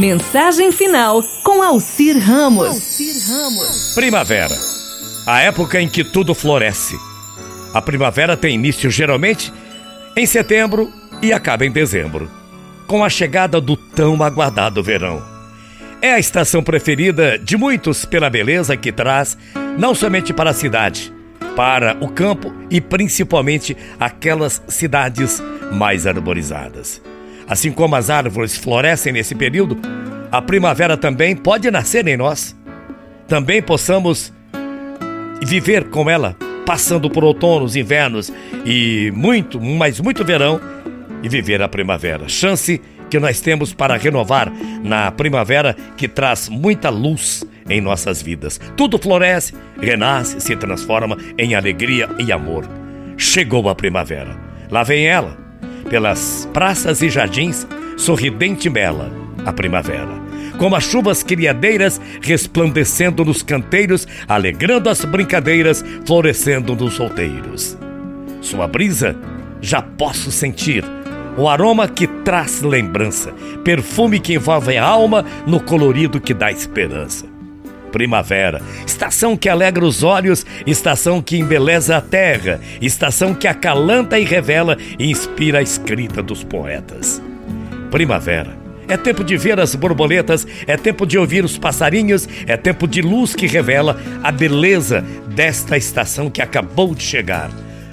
Mensagem final com Alcir Ramos. Alcir Ramos. Primavera. A época em que tudo floresce. A primavera tem início geralmente em setembro e acaba em dezembro, com a chegada do tão aguardado verão. É a estação preferida de muitos pela beleza que traz, não somente para a cidade, para o campo e principalmente aquelas cidades mais arborizadas. Assim como as árvores florescem nesse período, a primavera também pode nascer em nós. Também possamos viver com ela, passando por outonos, invernos e muito, mas muito verão e viver a primavera. Chance que nós temos para renovar na primavera que traz muita luz em nossas vidas. Tudo floresce, renasce, se transforma em alegria e amor. Chegou a primavera. Lá vem ela, pelas praças e jardins, sorridente e bela, a primavera como as chuvas criadeiras resplandecendo nos canteiros, alegrando as brincadeiras, florescendo nos solteiros. Sua brisa já posso sentir, o aroma que traz lembrança, perfume que envolve a alma no colorido que dá esperança. Primavera, estação que alegra os olhos, estação que embeleza a terra, estação que acalanta e revela e inspira a escrita dos poetas. Primavera, é tempo de ver as borboletas, é tempo de ouvir os passarinhos, é tempo de luz que revela a beleza desta estação que acabou de chegar.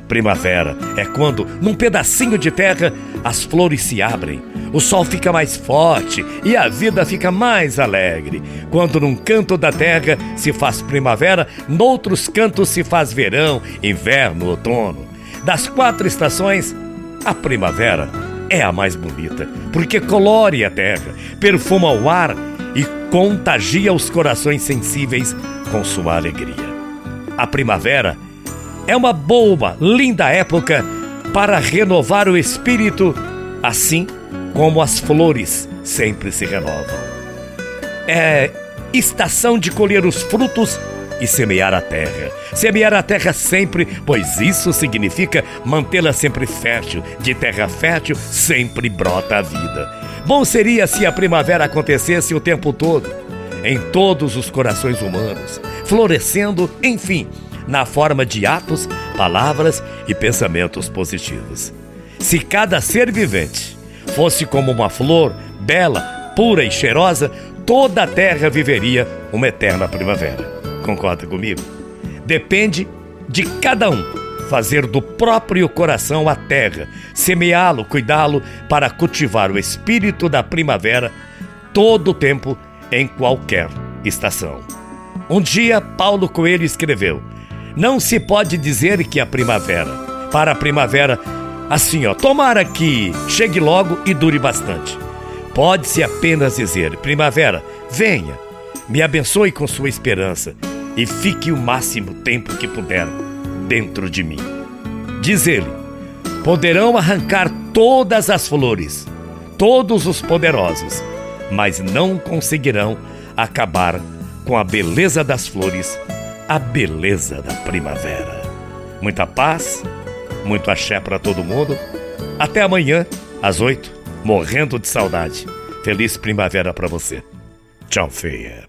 Primavera é quando, num pedacinho de terra, as flores se abrem, o sol fica mais forte e a vida fica mais alegre. Quando num canto da terra se faz primavera, noutros cantos se faz verão, inverno, outono. Das quatro estações, a primavera é a mais bonita, porque colore a terra, perfuma o ar e contagia os corações sensíveis com sua alegria. A primavera é uma boa, linda época para renovar o espírito, assim como as flores sempre se renovam. É estação de colher os frutos e semear a terra. Semear a terra sempre, pois isso significa mantê-la sempre fértil. De terra fértil sempre brota a vida. Bom seria se a primavera acontecesse o tempo todo, em todos os corações humanos, florescendo, enfim, na forma de atos, palavras e pensamentos positivos. Se cada ser vivente fosse como uma flor bela, pura e cheirosa, toda a terra viveria uma eterna primavera. Concorda comigo? Depende de cada um fazer do próprio coração a terra, semeá-lo, cuidá-lo para cultivar o espírito da primavera todo o tempo, em qualquer estação. Um dia, Paulo Coelho escreveu: Não se pode dizer que a primavera, para a primavera, assim ó, tomara que chegue logo e dure bastante. Pode-se apenas dizer: Primavera, venha, me abençoe com sua esperança e fique o máximo tempo que puder dentro de mim. Diz ele: poderão arrancar todas as flores, todos os poderosos, mas não conseguirão acabar com a beleza das flores, a beleza da primavera. Muita paz, muito axé para todo mundo. Até amanhã, às oito, morrendo de saudade. Feliz primavera para você. Tchau, feia.